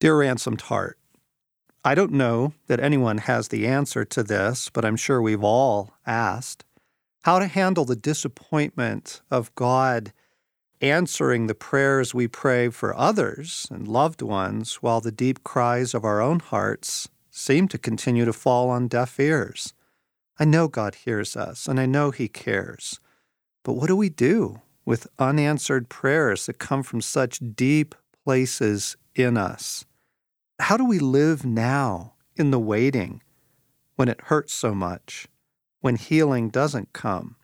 Dear Ransomed Heart, I don't know that anyone has the answer to this, but I'm sure we've all asked how to handle the disappointment of God answering the prayers we pray for others and loved ones while the deep cries of our own hearts seem to continue to fall on deaf ears. I know God hears us and I know He cares. But what do we do with unanswered prayers that come from such deep places in us? How do we live now in the waiting when it hurts so much, when healing doesn't come,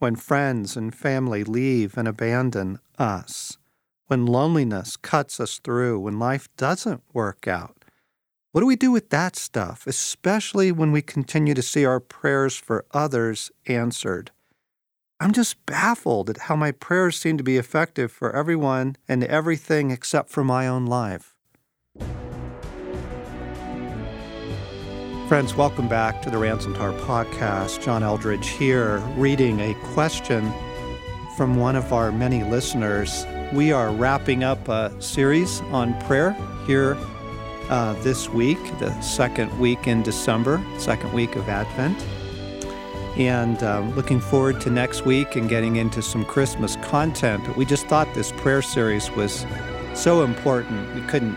when friends and family leave and abandon us, when loneliness cuts us through, when life doesn't work out? What do we do with that stuff, especially when we continue to see our prayers for others answered? I'm just baffled at how my prayers seem to be effective for everyone and everything except for my own life. Friends, welcome back to the Ransomed Heart podcast. John Eldredge here, reading a question from one of our many listeners. We are wrapping up a series on prayer here uh, this week, the second week in December, second week of Advent. And um, looking forward to next week and getting into some Christmas content. But we just thought this prayer series was so important. We couldn't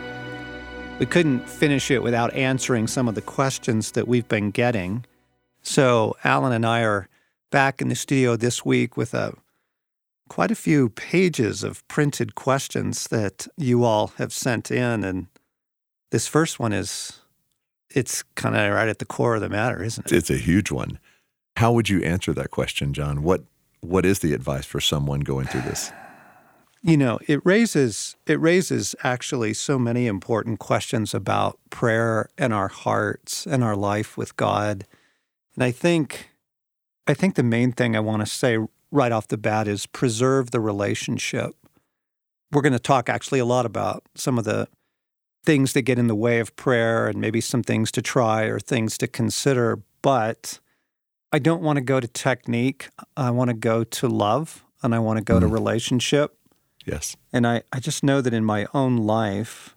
we couldn't finish it without answering some of the questions that we've been getting. So Alan and I are back in the studio this week with a quite a few pages of printed questions that you all have sent in and this first one is, it's kind of right at the core of the matter, isn't it? It's a huge one. How would you answer that question, John? What What is the advice for someone going through this? You know, it raises it raises actually so many important questions about prayer and our hearts and our life with God. And I think I think the main thing I want to say right off the bat is preserve the relationship. We're going to talk actually a lot about some of the things that get in the way of prayer and maybe some things to try or things to consider. But I don't want to go to technique. I want to go to love and I want to go mm. to relationship. Yes. And I, I just know that in my own life,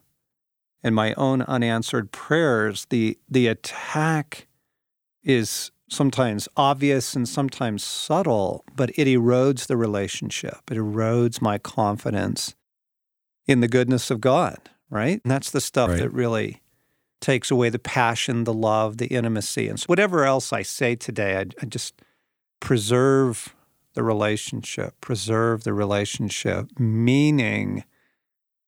in my own unanswered prayers, the the attack is sometimes obvious and sometimes subtle, but it erodes the relationship. It erodes my confidence in the goodness of God right? And that's the stuff right. that really takes away the passion, the love, the intimacy. And so whatever else I say today, I, I just preserve the relationship, preserve the relationship, meaning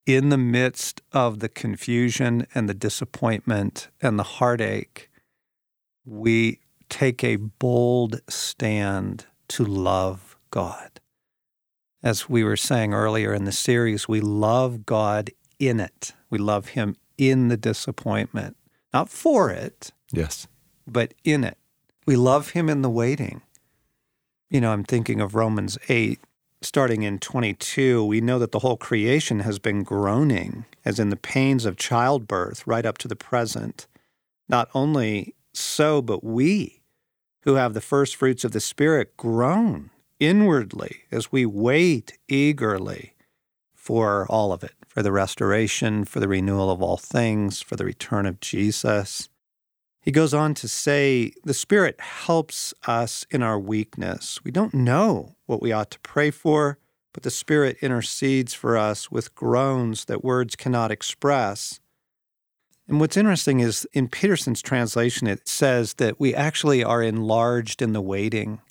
in the midst of the confusion and the disappointment and the heartache, we take a bold stand to love God. As we were saying earlier in the series, we love God in it. We love him in the disappointment, not for it. Yes. But in it. We love him in the waiting. You know, I'm thinking of Romans 8, starting in 22. We know that the whole creation has been groaning, as in the pains of childbirth, right up to the present. Not only so, but we who have the first fruits of the Spirit groan inwardly as we wait eagerly for all of it for the restoration, for the renewal of all things, for the return of Jesus. He goes on to say, The Spirit helps us in our weakness. We don't know what we ought to pray for, but the Spirit intercedes for us with groans that words cannot express. And what's interesting is in Peterson's translation, it says that we actually are enlarged in the waiting.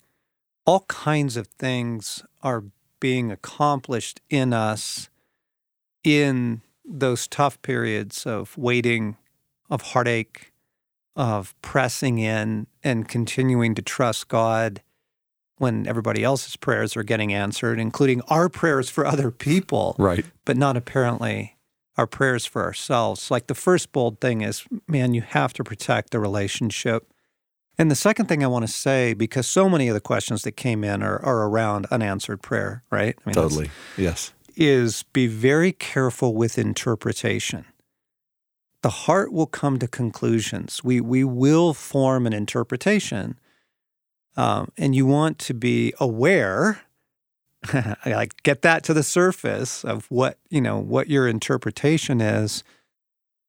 All kinds of things are being accomplished in us in those tough periods of waiting, of heartache, of pressing in and continuing to trust God when everybody else's prayers are getting answered, including our prayers for other people. Right. But not apparently our prayers for ourselves. Like the first bold thing is, man, you have to protect the relationship. And the second thing I want to say, because so many of the questions that came in are, are around unanswered prayer, right? I mean, totally. Yes is be very careful with interpretation. The heart will come to conclusions. We, we will form an interpretation. Um, and you want to be aware, like get that to the surface of what, you know, what your interpretation is.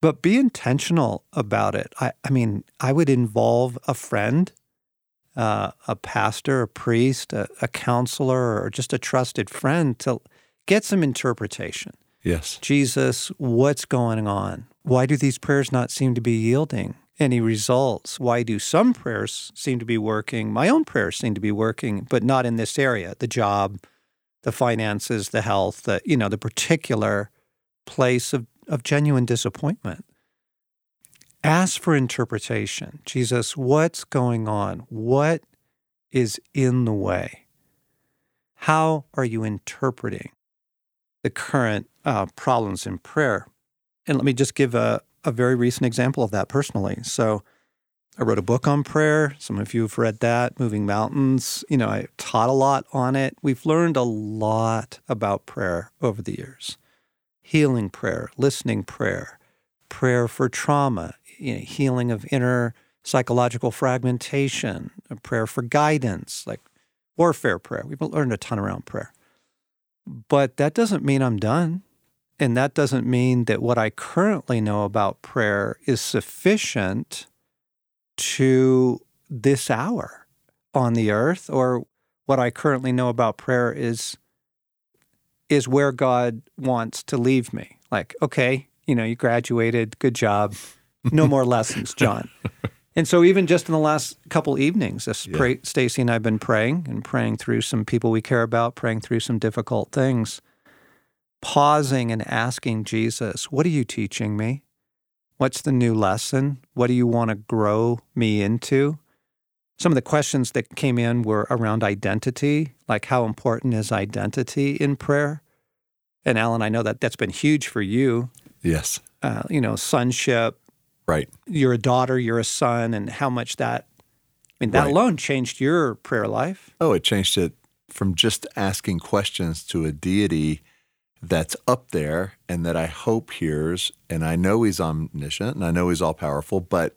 but be intentional about it. I, I mean, I would involve a friend, uh, a pastor, a priest, a, a counselor, or just a trusted friend to get some interpretation. Yes. Jesus, what's going on? Why do these prayers not seem to be yielding any results? Why do some prayers seem to be working? My own prayers seem to be working, but not in this area the job, the finances, the health, the, you know, the particular place of, of genuine disappointment. Ask for interpretation. Jesus, what's going on? What is in the way? How are you interpreting the current uh, problems in prayer? And let me just give a, a very recent example of that personally. So, I wrote a book on prayer. Some of you have read that, Moving Mountains. You know, I taught a lot on it. We've learned a lot about prayer over the years healing prayer, listening prayer, prayer for trauma, you know, healing of inner psychological fragmentation, prayer for guidance, like warfare prayer. We've learned a ton around prayer. But that doesn't mean I'm done. And that doesn't mean that what I currently know about prayer is sufficient to this hour on the earth, or what I currently know about prayer is is where God wants to leave me. Like, okay, you know, you graduated, good job. No more lessons, John. And so, even just in the last couple evenings, yeah. Stasi and I've been praying and praying through some people we care about, praying through some difficult things, pausing and asking Jesus, "What are you teaching me? What's the new lesson? What do you want to grow me into?" Some of the questions that came in were around identity, like how important is identity in prayer? And Alan, I know that that's been huge for you. Yes. Uh, you know, sonship. Right. You're a daughter, you're a son, and how much that, I mean, that right. alone changed your prayer life. Oh, it changed it from just asking questions to a deity that's up there and that I hope hears. And I know he's omniscient and I know he's all powerful, but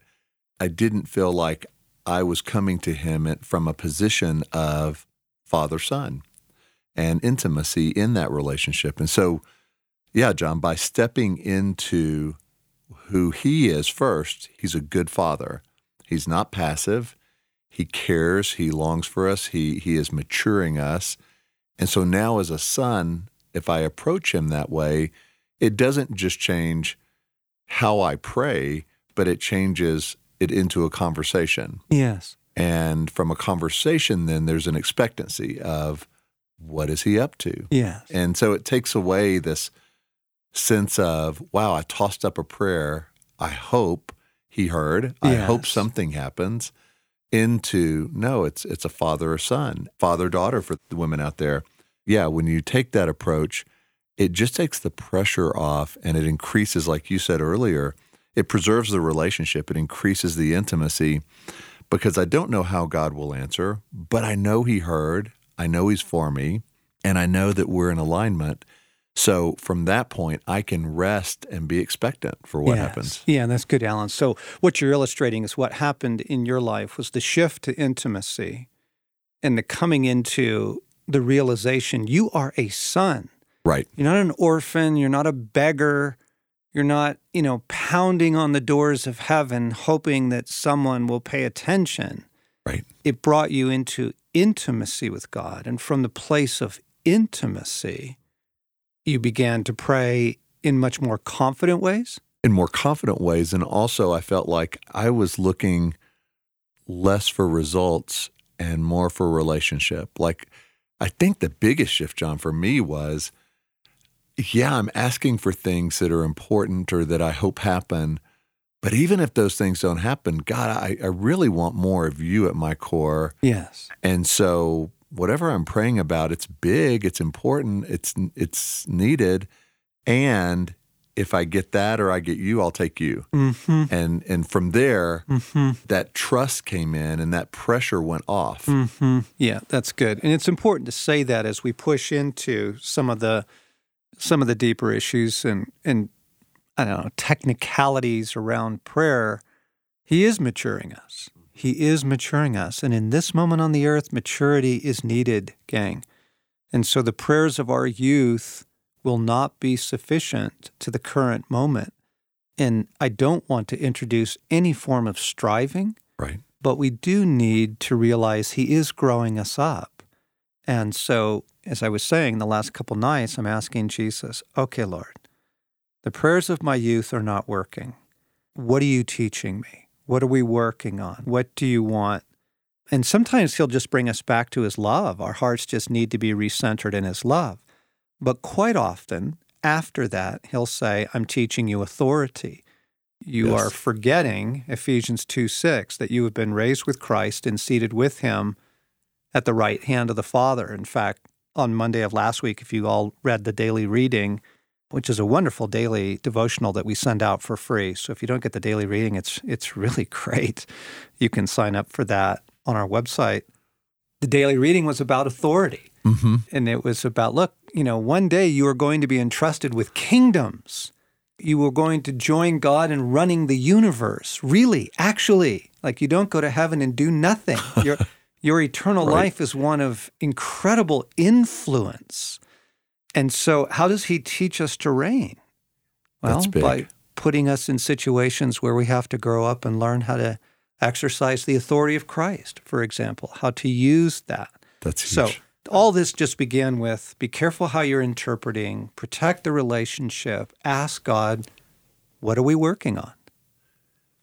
I didn't feel like I was coming to him from a position of father son and intimacy in that relationship. And so, yeah, John, by stepping into who he is first, he's a good father. He's not passive. He cares. He longs for us. He, he is maturing us. And so now, as a son, if I approach him that way, it doesn't just change how I pray, but it changes it into a conversation. Yes. And from a conversation, then there's an expectancy of what is he up to? Yes. And so it takes away this sense of, wow, I tossed up a prayer. I hope he heard. Yes. I hope something happens. Into no, it's it's a father or son, father daughter for the women out there. Yeah, when you take that approach, it just takes the pressure off and it increases, like you said earlier, it preserves the relationship, it increases the intimacy because I don't know how God will answer, but I know He heard, I know He's for me, and I know that we're in alignment. So from that point, I can rest and be expectant for what yes. happens. Yeah, that's good, Alan. So what you're illustrating is what happened in your life was the shift to intimacy and the coming into the realization you are a son. Right. You're not an orphan, you're not a beggar, you're not, you know, pounding on the doors of heaven hoping that someone will pay attention. Right. It brought you into intimacy with God. And from the place of intimacy, you began to pray in much more confident ways. In more confident ways. And also, I felt like I was looking less for results and more for relationship. Like, I think the biggest shift, John, for me was yeah, I'm asking for things that are important or that I hope happen. But even if those things don't happen, God, I, I really want more of you at my core. Yes. And so whatever I'm praying about, it's big, it's important, it's it's needed. And if I get that or I get you, I'll take you. Mm-hmm. And and from there, mm-hmm. that trust came in and that pressure went off. Mm-hmm. Yeah, that's good. And it's important to say that as we push into some of the some of the deeper issues and and I don't know technicalities around prayer, He is maturing us. He is maturing us, and in this moment on the earth, maturity is needed, gang. And so the prayers of our youth will not be sufficient to the current moment. And I don't want to introduce any form of striving, Right. but we do need to realize He is growing us up. And so, as I was saying the last couple nights, I'm asking Jesus, okay, Lord, the prayers of my youth are not working. What are you teaching me? What are we working on? What do you want? And sometimes He'll just bring us back to His love. Our hearts just need to be recentered in His love. But quite often, after that, He'll say, I'm teaching you authority. You Yes. are forgetting Ephesians 2 6, that you have been raised with Christ and seated with Him at the right hand of the Father. In fact, on Monday of last week, if you all read the daily reading, which is a wonderful daily devotional that we send out for free. So if you don't get the daily reading, it's it's really great. You can sign up for that on our website. The daily reading was about authority. Mm-hmm. And it was about look, you know, one day you are going to be entrusted with kingdoms. You are going to join God in running the universe. Really, actually. Like you don't go to heaven and do nothing. Your your eternal Right. life is one of incredible influence. And so how does he teach us to reign? Well, by putting us in situations where we have to grow up and learn how to exercise the authority of Christ, for example, how to use that. That's huge. So all this just began with be careful how you're interpreting, protect the relationship, ask God, what are we working on?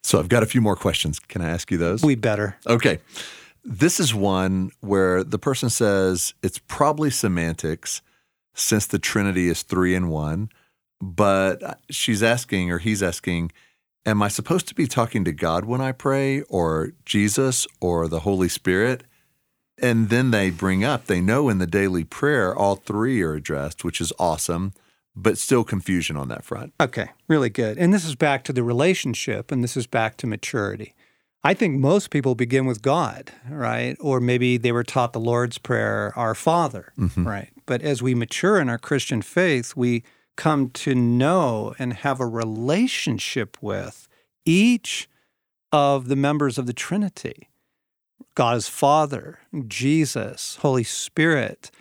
So I've got a few more questions. Can I ask you those? We better. Okay. This is one where the person says it's probably semantics since the Trinity is three in one, but she's asking or he's asking, Am I supposed to be talking to God when I pray or Jesus or the Holy Spirit? And then they bring up, they know in the daily prayer all three are addressed, which is awesome, but still confusion on that front. Okay, really good. And this is back to the relationship and this is back to maturity. I think most people begin with God, right? Or maybe they were taught the Lord's Prayer, Our Father, mm-hmm. right? But as we mature in our Christian faith, we come to know and have a relationship with each of the members of the Trinity God is Father, Jesus, Holy Spirit.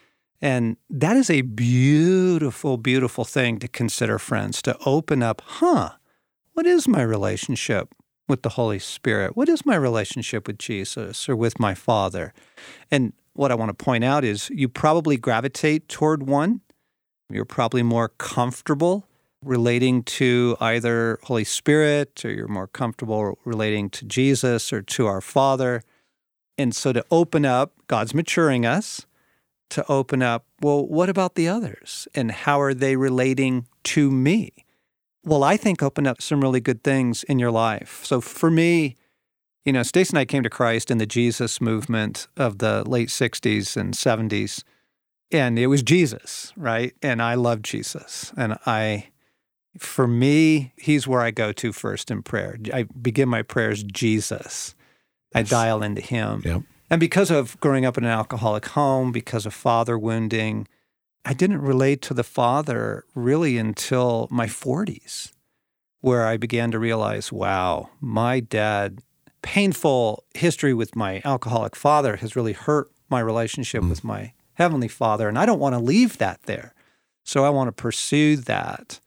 And that is a beautiful, beautiful thing to consider, friends, to open up, huh, what is my relationship with the Holy Spirit? What is my relationship with Jesus or with my Father? And what I want to point out is you probably gravitate toward one. You're probably more comfortable relating to either Holy Spirit or you're more comfortable relating to Jesus or to our Father. And so to open up, God's maturing us to open up, well, what about the others? And how are they relating to me? Well, I think open up some really good things in your life. So for me, you know, Stace and I came to Christ in the Jesus movement of the late 60s and 70s. And it was Jesus, right? And I love Jesus. And I, for me, he's where I go to first in prayer. I begin my prayers, Jesus. I Yes. dial into him. Yep. And because of growing up in an alcoholic home, because of father wounding, I didn't relate to the father really until my 40s, where I began to realize wow, my dad, painful history with my alcoholic father has really hurt my relationship hmm. with my heavenly father. And I don't want to leave that there. So I want to pursue that.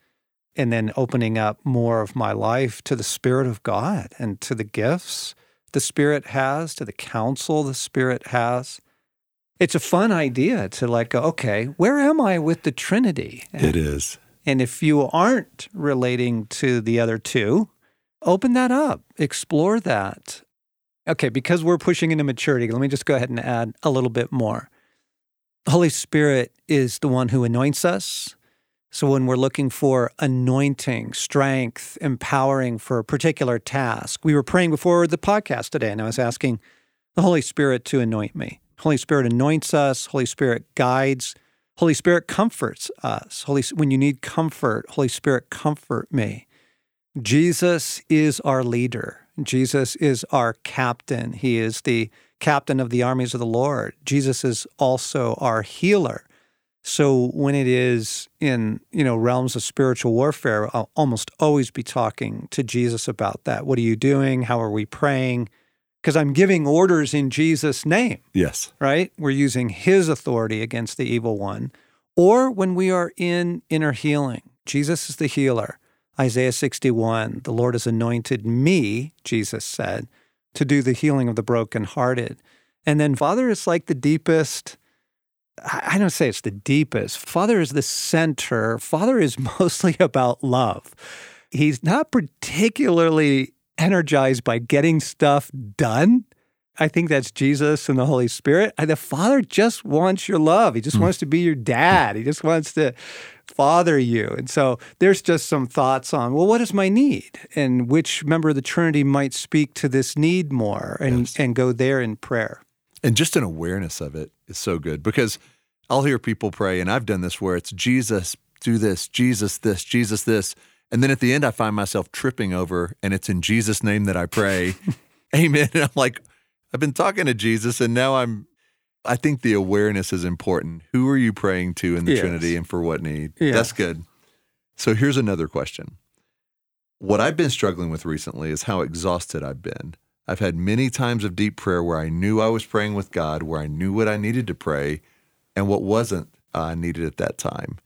And then opening up more of my life to the Spirit of God and to the gifts the Spirit has, to the counsel the Spirit has. It's a fun idea to like go, okay, where am I with the Trinity? It is. And if you aren't relating to the other two, open that up, explore that. Okay, because we're pushing into maturity, let me just go ahead and add a little bit more. The Holy Spirit is the one who anoints us. So when we're looking for anointing, strength, empowering for a particular task, we were praying before the podcast today, and I was asking the Holy Spirit to anoint me. Holy Spirit anoints us, Holy Spirit guides, Holy Spirit comforts us. Holy when you need comfort, Holy Spirit comfort me. Jesus is our leader. Jesus is our captain. He is the captain of the armies of the Lord. Jesus is also our healer. So when it is in, you know, realms of spiritual warfare, I'll almost always be talking to Jesus about that. What are you doing? How are we praying? Because I'm giving orders in Jesus' name Yes. right? We're using his authority against the evil one. Or when we are in inner healing, Jesus is the healer. Isaiah 61, the Lord has anointed me, Jesus said, to do the healing of the brokenhearted. And then Father is like the deepest, I don't say it's the deepest. Father is the center. Father is mostly about love. He's not particularly energized by getting stuff done. I think that's Jesus and the Holy Spirit. The Father just wants your love. He just mm. wants to be your dad. He just wants to father you. And so there's just some thoughts on, well, what is my need? And which member of the Trinity might speak to this need more and, yes. and go there in prayer. And just an awareness of it is so good because I'll hear people pray, and I've done this where it's Jesus, do this, Jesus, this, Jesus, this. And then at the end, I find myself tripping over, and it's in Jesus' name that I pray. Amen. And I'm like, I've been talking to Jesus, and now I'm, I think the awareness is important. Who are you praying to in the yes. Trinity and for what need? Yeah. That's good. So here's another question. What I've been struggling with recently is how exhausted I've been. I've had many times of deep prayer where I knew I was praying with God, where I knew what I needed to pray and what wasn't uh, needed at that time.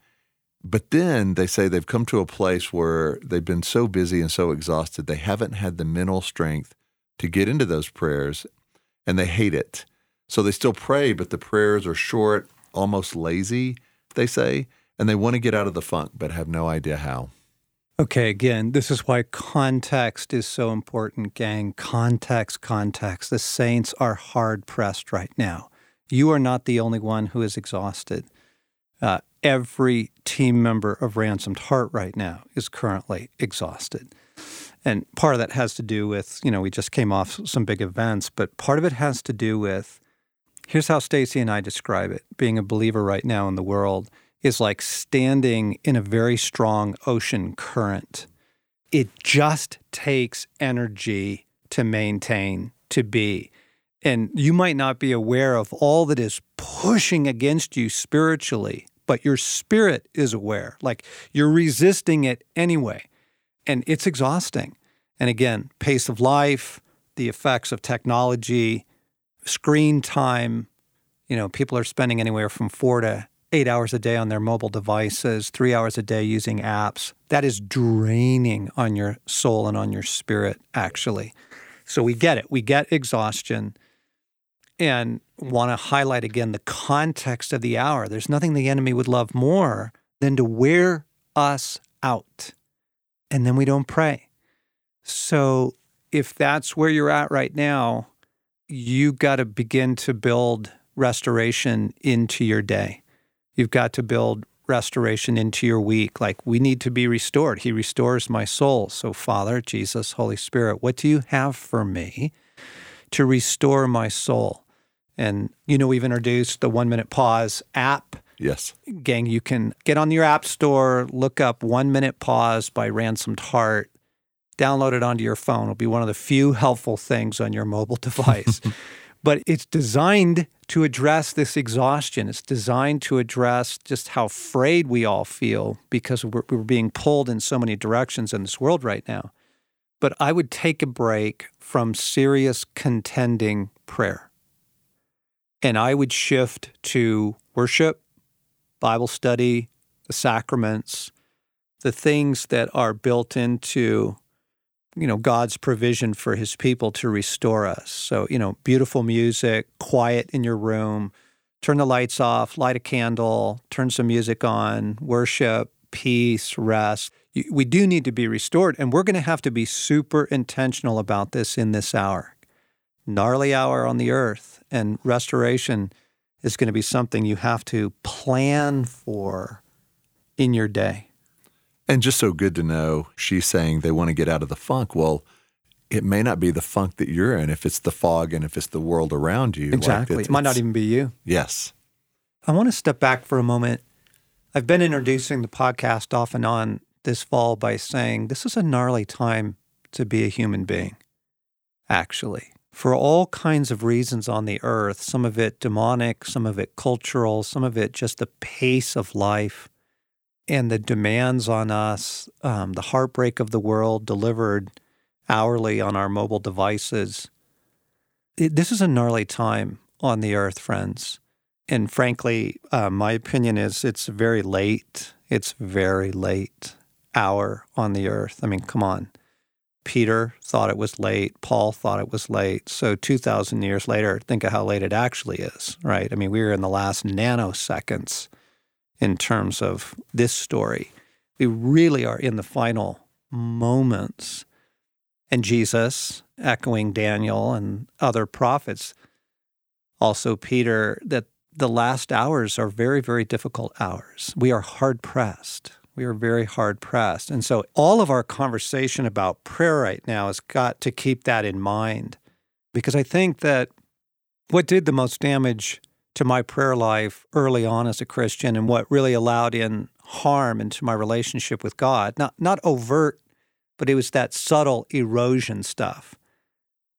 But then they say they've come to a place where they've been so busy and so exhausted, they haven't had the mental strength to get into those prayers and they hate it. So they still pray, but the prayers are short, almost lazy, they say, and they want to get out of the funk, but have no idea how. Okay, again, this is why context is so important, gang. Context, context. The saints are hard pressed right now. You are not the only one who is exhausted. Uh, every team member of Ransomed Heart right now is currently exhausted. And part of that has to do with, you know, we just came off some big events, but part of it has to do with here's how Stasi and I describe it being a believer right now in the world is like standing in a very strong ocean current. It just takes energy to maintain, to be. And you might not be aware of all that is pushing against you spiritually, but your spirit is aware. Like you're resisting it anyway. And it's exhausting. And again, pace of life, the effects of technology, screen time. You know, people are spending anywhere from four to eight hours a day on their mobile devices, three hours a day using apps. That is draining on your soul and on your spirit, actually. So we get it. We get exhaustion and want to highlight again the context of the hour. There's nothing the enemy would love more than to wear us out. And then we don't pray. So if that's where you're at right now, you've got to begin to build restoration into your day. You've got to build restoration into your week. Like we need to be restored. He restores my soul. So, Father, Jesus, Holy Spirit, what do you have for me to restore my soul? And, you know, we've introduced the one minute pause app. Yes. Gang, you can get on your app store, look up One Minute Pause by Ransomed Heart, download it onto your phone. It'll be one of the few helpful things on your mobile device. but it's designed to address this exhaustion. It's designed to address just how frayed we all feel because we're, we're being pulled in so many directions in this world right now. But I would take a break from serious contending prayer and I would shift to worship, Bible study, the sacraments, the things that are built into you know God's provision for his people to restore us. So, you know, beautiful music, quiet in your room, turn the lights off, light a candle, turn some music on, worship, peace, rest. We do need to be restored and we're going to have to be super intentional about this in this hour. Gnarly hour on the earth and restoration is going to be something you have to plan for in your day. And just so good to know, she's saying they want to get out of the funk. Well, it may not be the funk that you're in if it's the fog and if it's the world around you. Exactly. Like it might not even be you. Yes. I want to step back for a moment. I've been introducing the podcast off and on this fall by saying this is a gnarly time to be a human being, actually for all kinds of reasons on the earth, some of it demonic, some of it cultural, some of it just the pace of life and the demands on us, um, the heartbreak of the world delivered hourly on our mobile devices. It, this is a gnarly time on the earth, friends. And frankly, uh, my opinion is it's very late. It's very late, hour on the earth. I mean, come on. Peter thought it was late. Paul thought it was late. So 2,000 years later, think of how late it actually is, right? I mean, we are in the last nanoseconds in terms of this story. We really are in the final moments. And Jesus, echoing Daniel and other prophets, also Peter, that the last hours are very, very difficult hours. We are hard pressed. We are very hard pressed. And so all of our conversation about prayer right now has got to keep that in mind because I think that what did the most damage to my prayer life early on as a Christian and what really allowed in harm into my relationship with God, not not overt, but it was that subtle erosion stuff,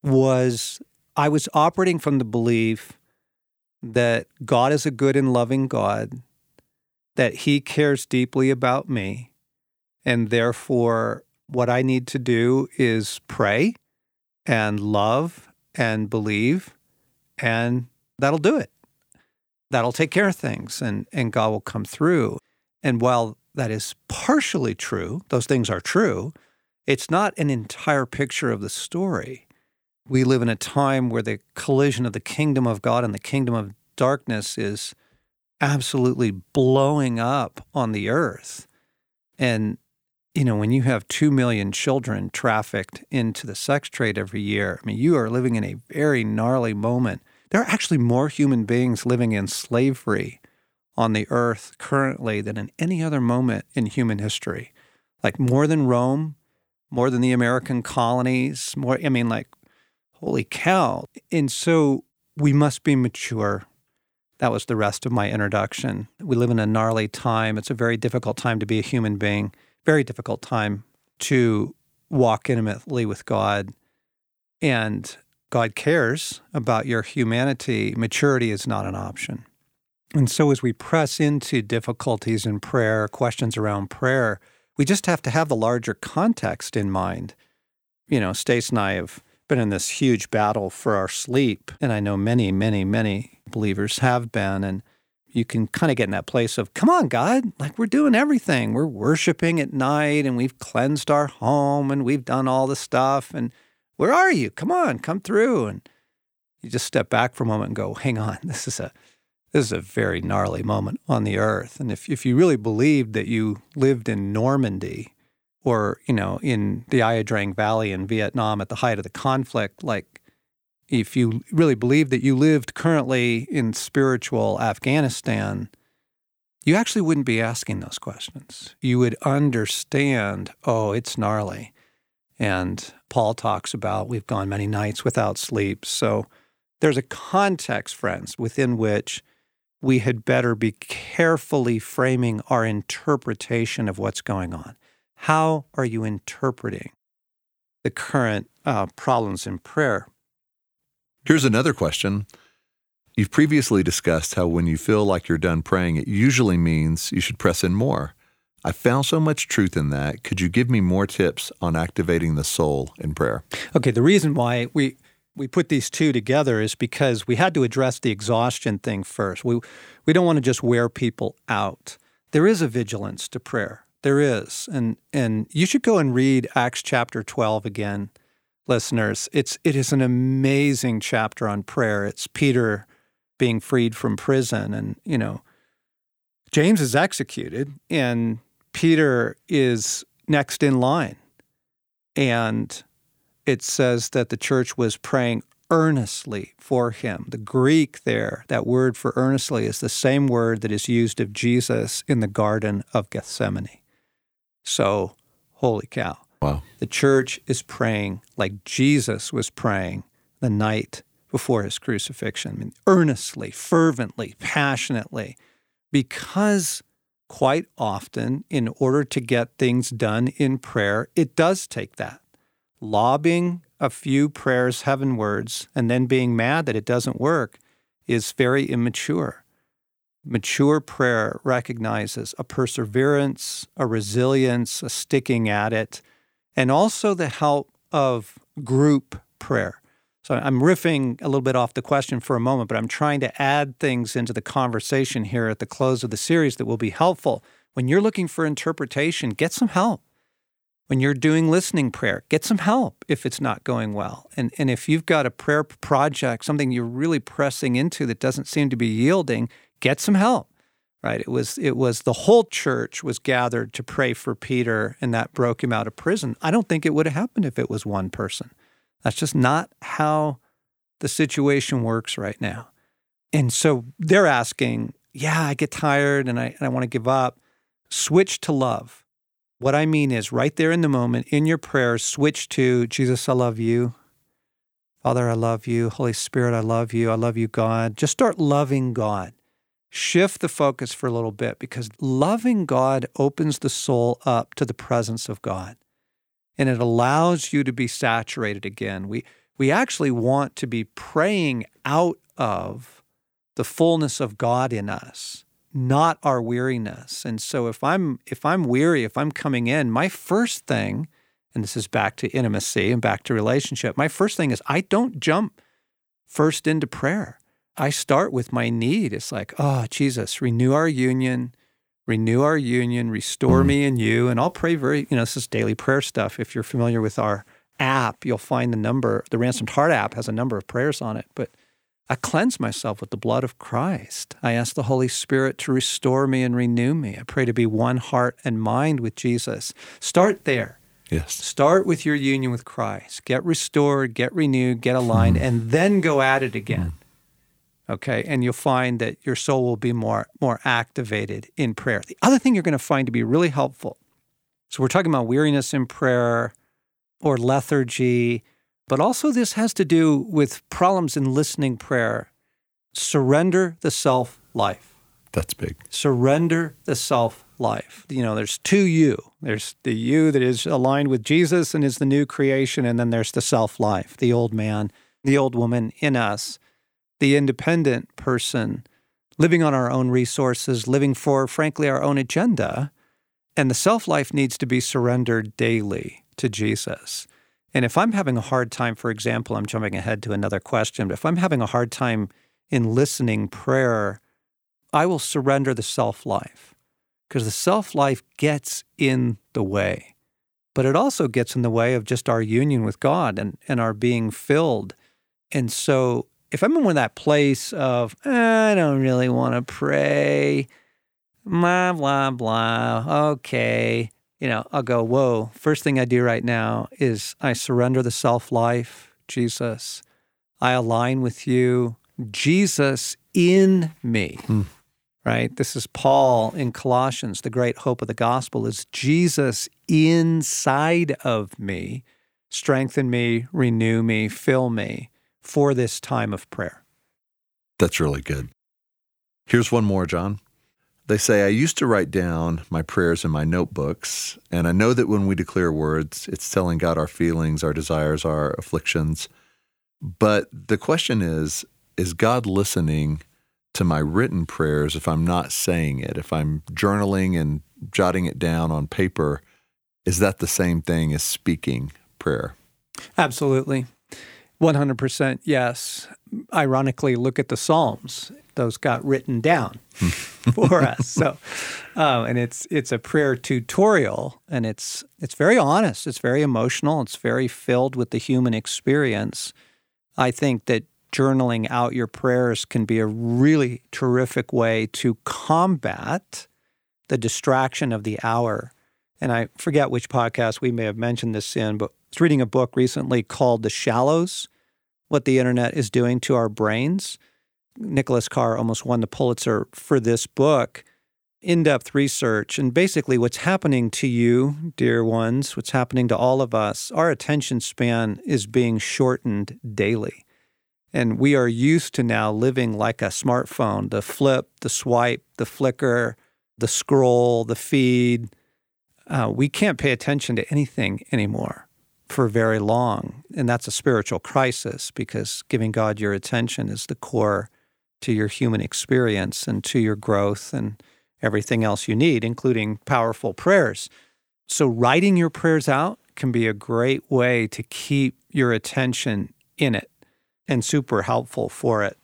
was I was operating from the belief that God is a good and loving God, that He cares deeply about me, and therefore what I need to do is pray and love and believe, and that'll do it. That'll take care of things, and, and God will come through. And while that is partially true, those things are true, it's not an entire picture of the story. We live in a time where the collision of the kingdom of God and the kingdom of darkness is absolutely blowing up on the earth. And, you know, when you have 2 million children trafficked into the sex trade every year, I mean, you are living in a very gnarly moment. There are actually more human beings living in slavery on the earth currently than in any other moment in human history. Like more than Rome, more than the American colonies, more, I mean, like, holy cow. And so we must be mature that was the rest of my introduction. We live in a gnarly time. It's a very difficult time to be a human being, very difficult time to walk intimately with God. And God cares about your humanity. Maturity is not an option. And so, as we press into difficulties in prayer, questions around prayer, we just have to have the larger context in mind. You know, Stace and I have been in this huge battle for our sleep. And I know many, many, many believers have been. And you can kind of get in that place of, come on, God, like we're doing everything. We're worshiping at night and we've cleansed our home and we've done all the stuff. And where are you? Come on, come through. And you just step back for a moment and go, hang on, this is a this is a very gnarly moment on the earth. And if, if you really believed that you lived in Normandy or you know in the Ia Drang Valley in Vietnam at the height of the conflict, like if you really believe that you lived currently in spiritual Afghanistan, you actually wouldn't be asking those questions. You would understand, oh, it's gnarly. And Paul talks about we've gone many nights without sleep. So there's a context, friends, within which we had better be carefully framing our interpretation of what's going on. How are you interpreting the current uh, problems in prayer? Here's another question. You've previously discussed how when you feel like you're done praying, it usually means you should press in more. I found so much truth in that. Could you give me more tips on activating the soul in prayer? Okay, the reason why we we put these two together is because we had to address the exhaustion thing first. We we don't want to just wear people out. There is a vigilance to prayer. There is. And and you should go and read Acts chapter 12 again, listeners. It's it is an amazing chapter on prayer. It's Peter being freed from prison and, you know, James is executed and Peter is next in line. And it says that the church was praying earnestly for him. The Greek there, that word for earnestly, is the same word that is used of Jesus in the Garden of Gethsemane. So, holy cow. Wow. The church is praying like Jesus was praying the night before his crucifixion, I mean, earnestly, fervently, passionately, because quite often, in order to get things done in prayer, it does take that. Lobbing a few prayers heavenwards and then being mad that it doesn't work is very immature. Mature prayer recognizes a perseverance, a resilience, a sticking at it, and also the help of group prayer. So I'm riffing a little bit off the question for a moment, but I'm trying to add things into the conversation here at the close of the series that will be helpful. When you're looking for interpretation, get some help. When you're doing listening prayer, get some help if it's not going well. And, and if you've got a prayer project, something you're really pressing into that doesn't seem to be yielding, get some help. Right? It was it was the whole church was gathered to pray for Peter and that broke him out of prison. I don't think it would have happened if it was one person. That's just not how the situation works right now. And so they're asking, yeah, I get tired and I, and I want to give up. Switch to love. What I mean is, right there in the moment, in your prayers, switch to Jesus, I love you. Father, I love you. Holy Spirit, I love you. I love you, God. Just start loving God. Shift the focus for a little bit because loving God opens the soul up to the presence of God and it allows you to be saturated again. We, we actually want to be praying out of the fullness of God in us, not our weariness. And so if I'm if I'm weary, if I'm coming in, my first thing, and this is back to intimacy and back to relationship, my first thing is I don't jump first into prayer. I start with my need. It's like, oh, Jesus, renew our union, renew our union, restore mm. me and you. And I'll pray very, you know, this is daily prayer stuff. If you're familiar with our app, you'll find the number, the Ransomed Heart app has a number of prayers on it. But I cleanse myself with the blood of Christ. I ask the Holy Spirit to restore me and renew me. I pray to be one heart and mind with Jesus. Start there. Yes. Start with your union with Christ. Get restored, get renewed, get aligned, mm. and then go at it again. Mm. Okay. And you'll find that your soul will be more, more activated in prayer. The other thing you're going to find to be really helpful. So we're talking about weariness in prayer or lethargy but also, this has to do with problems in listening prayer. Surrender the self life. That's big. Surrender the self life. You know, there's two you. There's the you that is aligned with Jesus and is the new creation, and then there's the self life, the old man, the old woman in us, the independent person living on our own resources, living for, frankly, our own agenda. And the self life needs to be surrendered daily to Jesus. And if I'm having a hard time, for example, I'm jumping ahead to another question, but if I'm having a hard time in listening prayer, I will surrender the self life because the self life gets in the way. But it also gets in the way of just our union with God and, and our being filled. And so if I'm in that place of, I don't really want to pray, blah, blah, blah, okay, you know, I'll go, whoa, first thing I do right now is I surrender the self life, Jesus. I align with you, Jesus in me. Mm. Right? This is Paul in Colossians. The great hope of the gospel is Jesus inside of me. Strengthen me, renew me, fill me for this time of prayer. That's really good. Here's one more, John. They say, I used to write down my prayers in my notebooks, and I know that when we declare words, it's telling God our feelings, our desires, our afflictions. But the question is, is God listening to my written prayers if I'm not saying it? If I'm journaling and jotting it down on paper, is that the same thing as speaking prayer? Absolutely. 100% yes. Ironically, look at the Psalms those got written down for us. So, um, and it's it's a prayer tutorial, and it's it's very honest. It's very emotional. It's very filled with the human experience. I think that journaling out your prayers can be a really terrific way to combat the distraction of the hour. And I forget which podcast we may have mentioned this in, but I was reading a book recently called The Shallows What the Internet is Doing to Our Brains. Nicholas Carr almost won the Pulitzer for this book. In depth research, and basically what's happening to you, dear ones, what's happening to all of us, our attention span is being shortened daily. And we are used to now living like a smartphone the flip, the swipe, the flicker, the scroll, the feed. Uh, we can't pay attention to anything anymore for very long. And that's a spiritual crisis because giving God your attention is the core to your human experience and to your growth and everything else you need, including powerful prayers. So, writing your prayers out can be a great way to keep your attention in it and super helpful for it.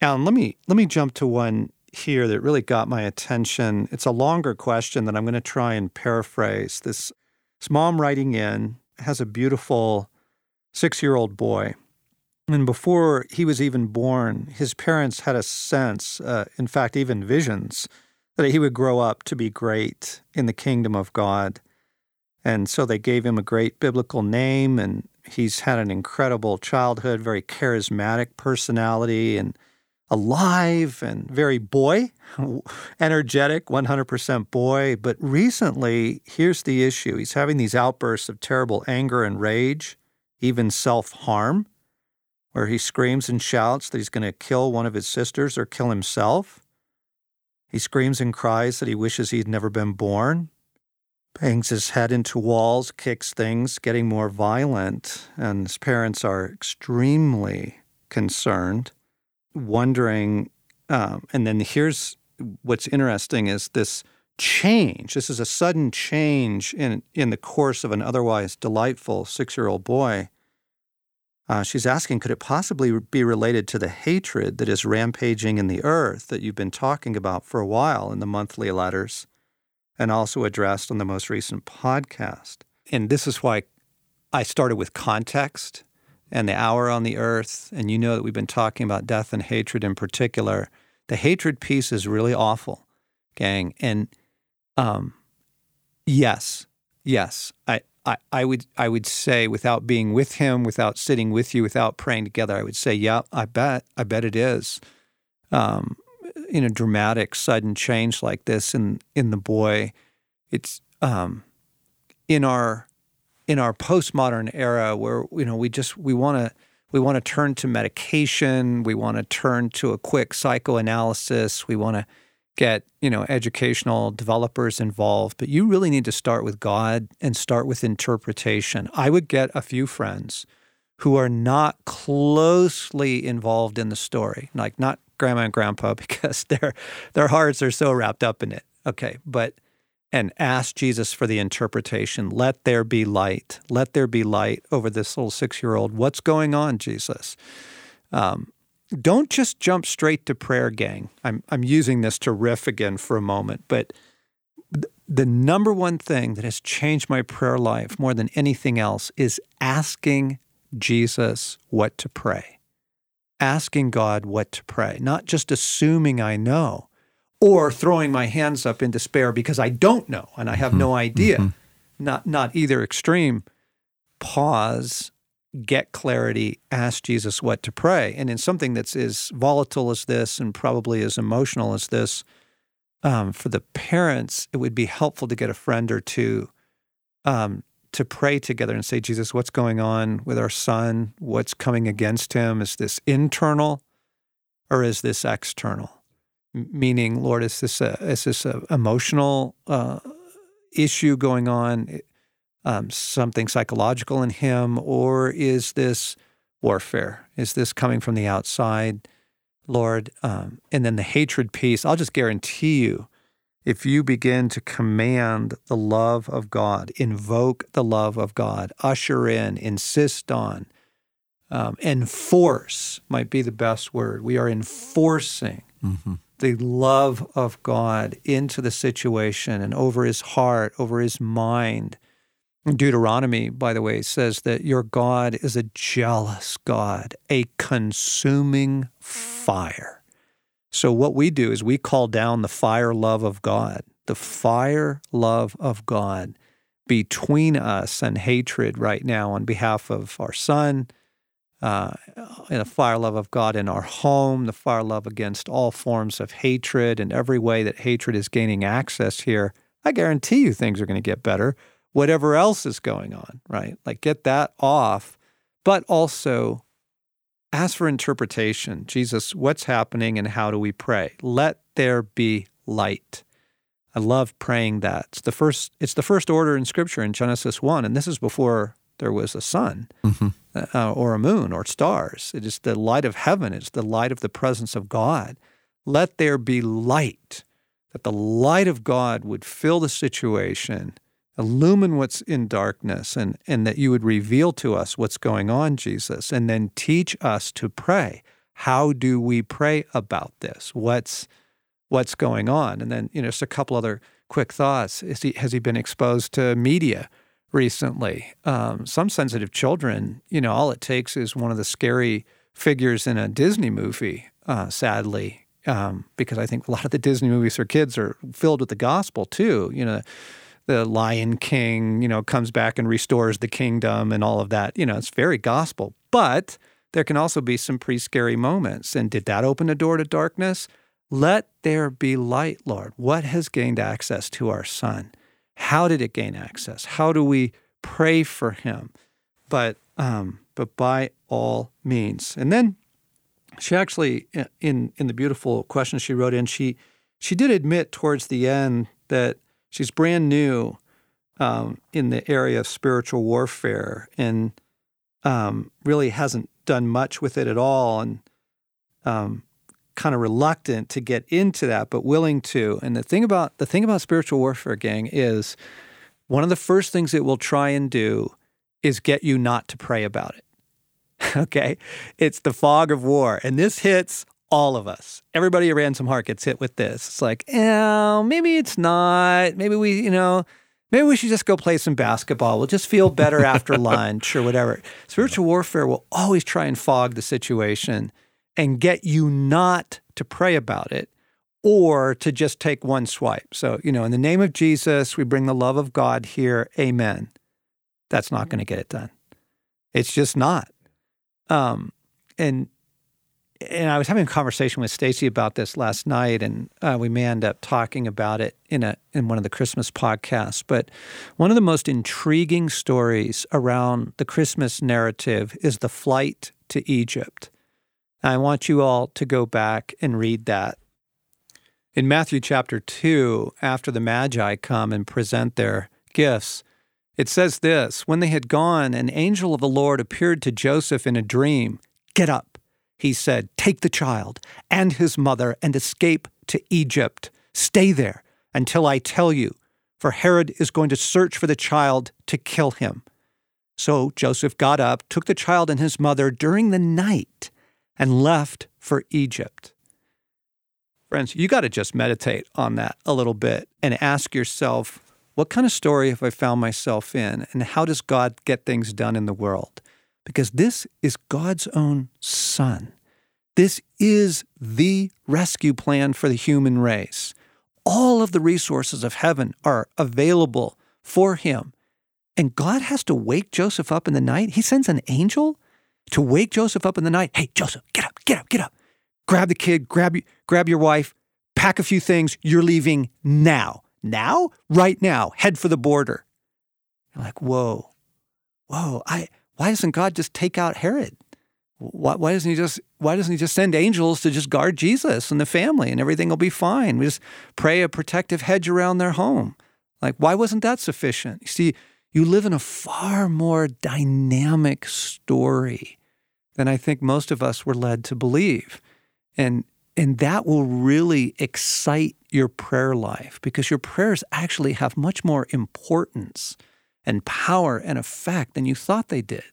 Alan, let me let me jump to one here that really got my attention. It's a longer question that I'm going to try and paraphrase. This, this mom writing in has a beautiful six year old boy. And before he was even born, his parents had a sense, uh, in fact, even visions, that he would grow up to be great in the kingdom of God. And so they gave him a great biblical name, and he's had an incredible childhood, very charismatic personality, and alive and very boy, energetic, 100% boy. But recently, here's the issue he's having these outbursts of terrible anger and rage, even self harm, where he screams and shouts that he's going to kill one of his sisters or kill himself. He screams and cries that he wishes he'd never been born, bangs his head into walls, kicks things, getting more violent, and his parents are extremely concerned wondering, um, and then here's what's interesting is this change. This is a sudden change in in the course of an otherwise delightful six year old boy. Uh, she's asking, could it possibly be related to the hatred that is rampaging in the earth that you've been talking about for a while in the monthly letters and also addressed on the most recent podcast? And this is why I started with context and the hour on the earth, and you know that we've been talking about death and hatred in particular. The hatred piece is really awful, gang. And um, yes, yes, I, I, I would I would say without being with him, without sitting with you, without praying together, I would say, yeah, I bet, I bet it is. Um, in a dramatic, sudden change like this in in the boy, it's um, in our in our postmodern era where you know we just we want to we want to turn to medication we want to turn to a quick psychoanalysis we want to get you know educational developers involved. But you really need to start with god and start with interpretation. I would get a few friends who are not closely involved in the story. Like not grandma and grandpa because their their hearts are so wrapped up in it. Okay but and ask Jesus for the interpretation. Let there be light. Let there be light over this little six year old. What's going on, Jesus? Um, don't just jump straight to prayer, gang. I'm, I'm using this to riff again for a moment, but the number one thing that has changed my prayer life more than anything else is asking Jesus what to pray. Asking God what to pray, not just assuming I know or throwing my hands up in despair because I don't know and I have mm-hmm. no idea. Mm-hmm. Not not either extreme. Pause, get clarity, ask Jesus what to pray. And in something that's as volatile as this and probably as emotional as this, um, for the parents, it would be helpful to get a friend or two um, to pray together and say, Jesus, what's going on with our son? What's coming against him? Is this internal or is this external? Meaning, Lord, is this a, is this a emotional uh, issue going on, um, something psychological in him, or is this warfare? Is this coming from the outside, Lord? Um, and then the hatred piece, I'll just guarantee you, if you begin to command the love of God, invoke the love of God, usher in, insist on, um, enforce might be the best word. We are enforcing mm-hmm the love of God into the situation and over his heart, over his mind. Deuteronomy, by the way, says that your God is a jealous God, a consuming fire. So, what we do is we call down the fire love of God, the fire love of God between us and hatred right now on behalf of our son, uh, in the fire love of God in our home, the fire love against all forms of hatred and every way that hatred is gaining access here, I guarantee you things are going to get better. Whatever else is going on, right? Like get that off, but also ask for interpretation. Jesus, what's happening and how do we pray? Let there be light. I love praying that. It's the first it's the first order in scripture in Genesis 1 and this is before there was a sun mm-hmm. Uh, or a moon or stars. It is the light of heaven, it's the light of the presence of God. Let there be light, that the light of God would fill the situation, illumine what's in darkness, and, and that you would reveal to us what's going on, Jesus, and then teach us to pray. How do we pray about this? What's what's going on. And then, you know, just a couple other quick thoughts. He, has he been exposed to media recently? Um, some sensitive children, you know, all it takes is one of the scary figures in a Disney movie, uh, sadly, um, because I think a lot of the Disney movies for kids are filled with the gospel too. You know, the Lion King, you know, comes back and restores the kingdom and all of that. You know, it's very gospel. But there can also be some pretty scary moments. And did that open a door to darkness? Let there be light, Lord. What has gained access to our son? How did it gain access? How do we pray for him? But um, but by all means. And then she actually in in the beautiful question she wrote in, she she did admit towards the end that she's brand new um, in the area of spiritual warfare and um, really hasn't done much with it at all and um, kind of reluctant to get into that, but willing to. And the thing about the thing about spiritual warfare, gang, is one of the first things it will try and do is get you not to pray about it. okay, it's the fog of war, and this hits all of us. Everybody at Ransomed Heart gets hit with this. It's like, oh, maybe it's not. Maybe we, you know, maybe we should just go play some basketball. We'll just feel better after lunch or whatever. Spiritual warfare will always try and fog the situation and get you not to pray about it or to just take one swipe. So, you know, in the name of Jesus, we bring the love of God here. Amen. That's not going to get it done. It's just not. Um, and and I was having a conversation with Stasi about this last night, and uh, we may end up talking about it in a in one of the Christmas podcasts. But one of the most intriguing stories around the Christmas narrative is the flight to Egypt. I want you all to go back and read that. In Matthew chapter 2, after the Magi come and present their gifts, it says this When they had gone, an angel of the Lord appeared to Joseph in a dream. Get up, he said, take the child and his mother and escape to Egypt. Stay there until I tell you, for Herod is going to search for the child to kill him. So Joseph got up, took the child and his mother during the night and left for Egypt. Friends, you got to just meditate on that a little bit and ask yourself, what kind of story have I found myself in? And how does God get things done in the world? Because this is God's own Son. This is the rescue plan for the human race. All of the resources of heaven are available for him. And God has to wake Joseph up in the night. He sends an angel to wake Joseph up in the night. Hey, Joseph, get up, get up, get up. Grab the kid, grab, grab your wife, pack a few things. You're leaving now. Now? Right now. Head for the border. You're like, whoa, whoa. I, why doesn't God just take out Herod? Why, why, doesn't he just why doesn't he just send angels to just guard Jesus and the family and everything will be fine? We just pray a protective hedge around their home. Like why wasn't that sufficient? You see, you live in a far more dynamic story than I think most of us were led to believe. And and that will really excite your prayer life because your prayers actually have much more importance and power and effect than you thought they did.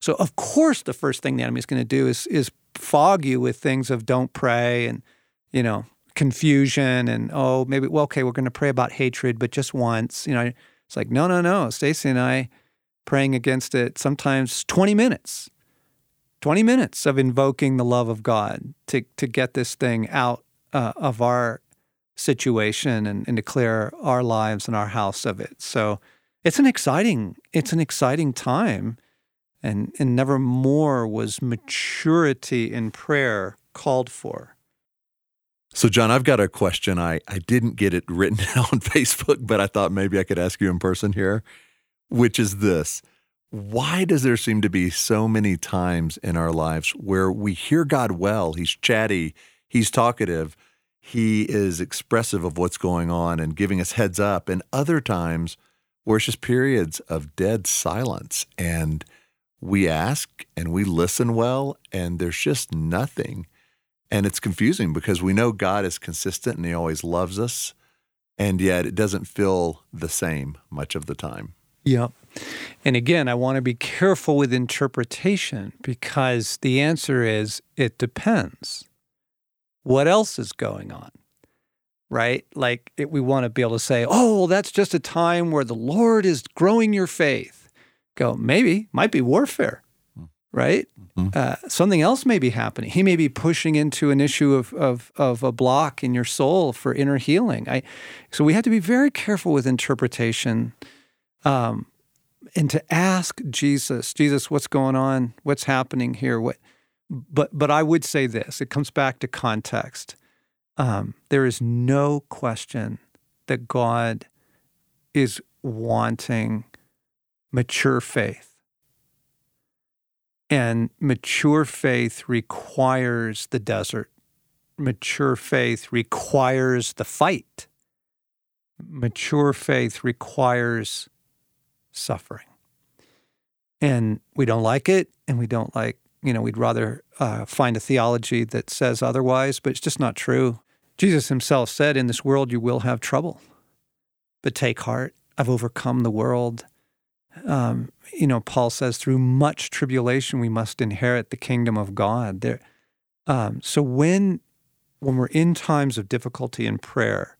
So of course the first thing the enemy is going to do is is fog you with things of don't pray and you know confusion and oh maybe well okay we're going to pray about hatred but just once you know it's like no no no Stasi and I praying against it sometimes 20 minutes 20 minutes of invoking the love of God to, to get this thing out uh, of our situation and, and to clear our lives and our house of it. So it's an exciting, it's an exciting time. And, and never more was maturity in prayer called for. So, John, I've got a question. I, I didn't get it written on Facebook, but I thought maybe I could ask you in person here, which is this why does there seem to be so many times in our lives where we hear God well? He's chatty, he's talkative, he is expressive of what's going on and giving us heads up, and other times where it's just periods of dead silence and we ask and we listen well, and there's just nothing. And it's confusing because we know God is consistent and He always loves us, and yet it doesn't feel the same much of the time. Yep. And again, I want to be careful with interpretation because the answer is it depends. What else is going on? right? Like it, we want to be able to say, oh, well, that's just a time where the Lord is growing your faith. Go, maybe, might be warfare, right? Mm-hmm. Uh, something else may be happening. He may be pushing into an issue of, of, of a block in your soul for inner healing. I, so we have to be very careful with interpretation um, and to ask Jesus, Jesus, what's going on? What's happening here? What? But but I would say this. It comes back to context. Um, there is no question that God is wanting mature faith. And mature faith requires the desert. Mature faith requires the fight. Mature faith requires suffering. And we don't like it, and we don't like, you know, we'd rather uh, find a theology that says otherwise, but it's just not true. Jesus himself said, In this world you will have trouble, but take heart. I've overcome the world. Um, you know, Paul says, through much tribulation we must inherit the kingdom of God. There, um, so when when we're in times of difficulty in prayer,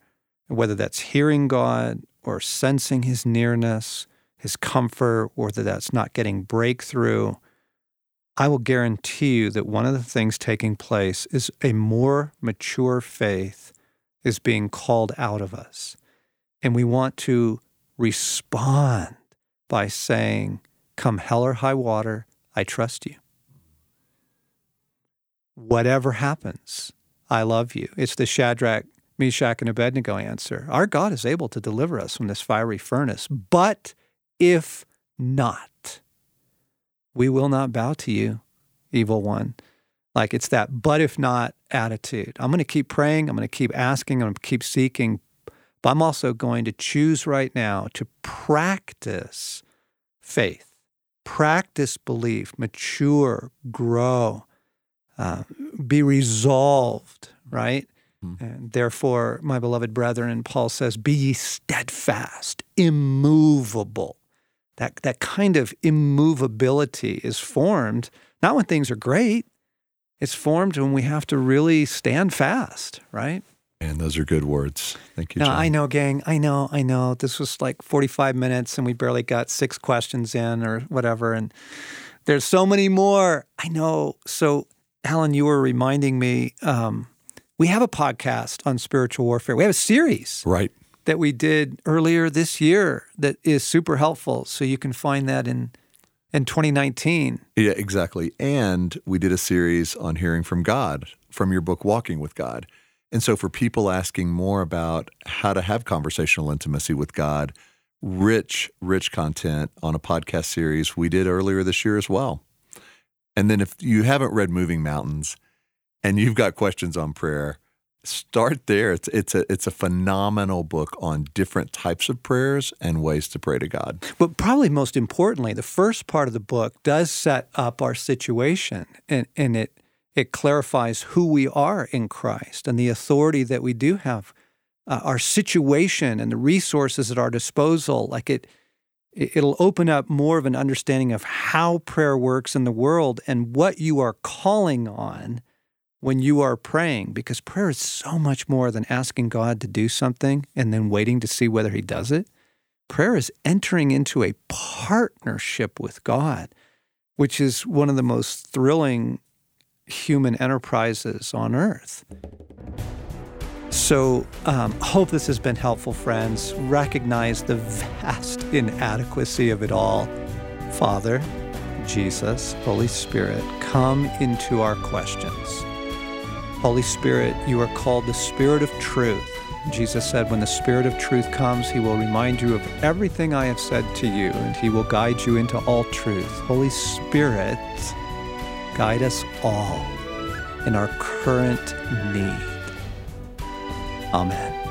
whether that's hearing God or sensing His nearness, His comfort, or that that's not getting breakthrough, I will guarantee you that one of the things taking place is a more mature faith is being called out of us. And we want to respond by saying, Come hell or high water, I trust you. Whatever happens, I love you. It's the Shadrach, Meshach, and Abednego answer. Our God is able to deliver us from this fiery furnace, but if not, we will not bow to you, evil one. Like it's that but if not attitude. I'm going to keep praying. I'm going to keep asking. I'm going to keep seeking. But I'm also going to choose right now to practice faith, practice belief, mature, grow, uh, be resolved, right? Mm-hmm. And therefore, my beloved brethren, Paul says, be ye steadfast, immovable, that, that kind of immovability is formed not when things are great, it's formed when we have to really stand fast, right? And those are good words. Thank you. Now, I know, gang. I know. I know. This was like 45 minutes and we barely got six questions in or whatever. And there's so many more. I know. So, Alan, you were reminding me um, we have a podcast on spiritual warfare. We have a series. Right that we did earlier this year that is super helpful. So you can find that in in 2019. Yeah, exactly. And we did a series on hearing from God from your book Walking with God. And so for people asking more about how to have conversational intimacy with God, rich rich content on a podcast series we did earlier this year as well. And then if you haven't read Moving Mountains and you've got questions on prayer, start there. It's it's a it's a phenomenal book on different types of prayers and ways to pray to God. But probably most importantly, the first part of the book does set up our situation and, and it it clarifies who we are in Christ and the authority that we do have, uh, our situation and the resources at our disposal. Like it it'll open up more of an understanding of how prayer works in the world and what you are calling on when you are praying because prayer is so much more than asking God to do something and then waiting to see whether He does it. Prayer is entering into a partnership with God, which is one of the most thrilling human enterprises on earth. So, um, hope this has been helpful, friends. Recognize the vast inadequacy of it all. Father, Jesus, Holy Spirit, come into our questions. Holy Spirit, you are called the Spirit of truth. Jesus said, When the Spirit of truth comes, he will remind you of everything I have said to you, and he will guide you into all truth. Holy Spirit, guide us all in our current need. Amen.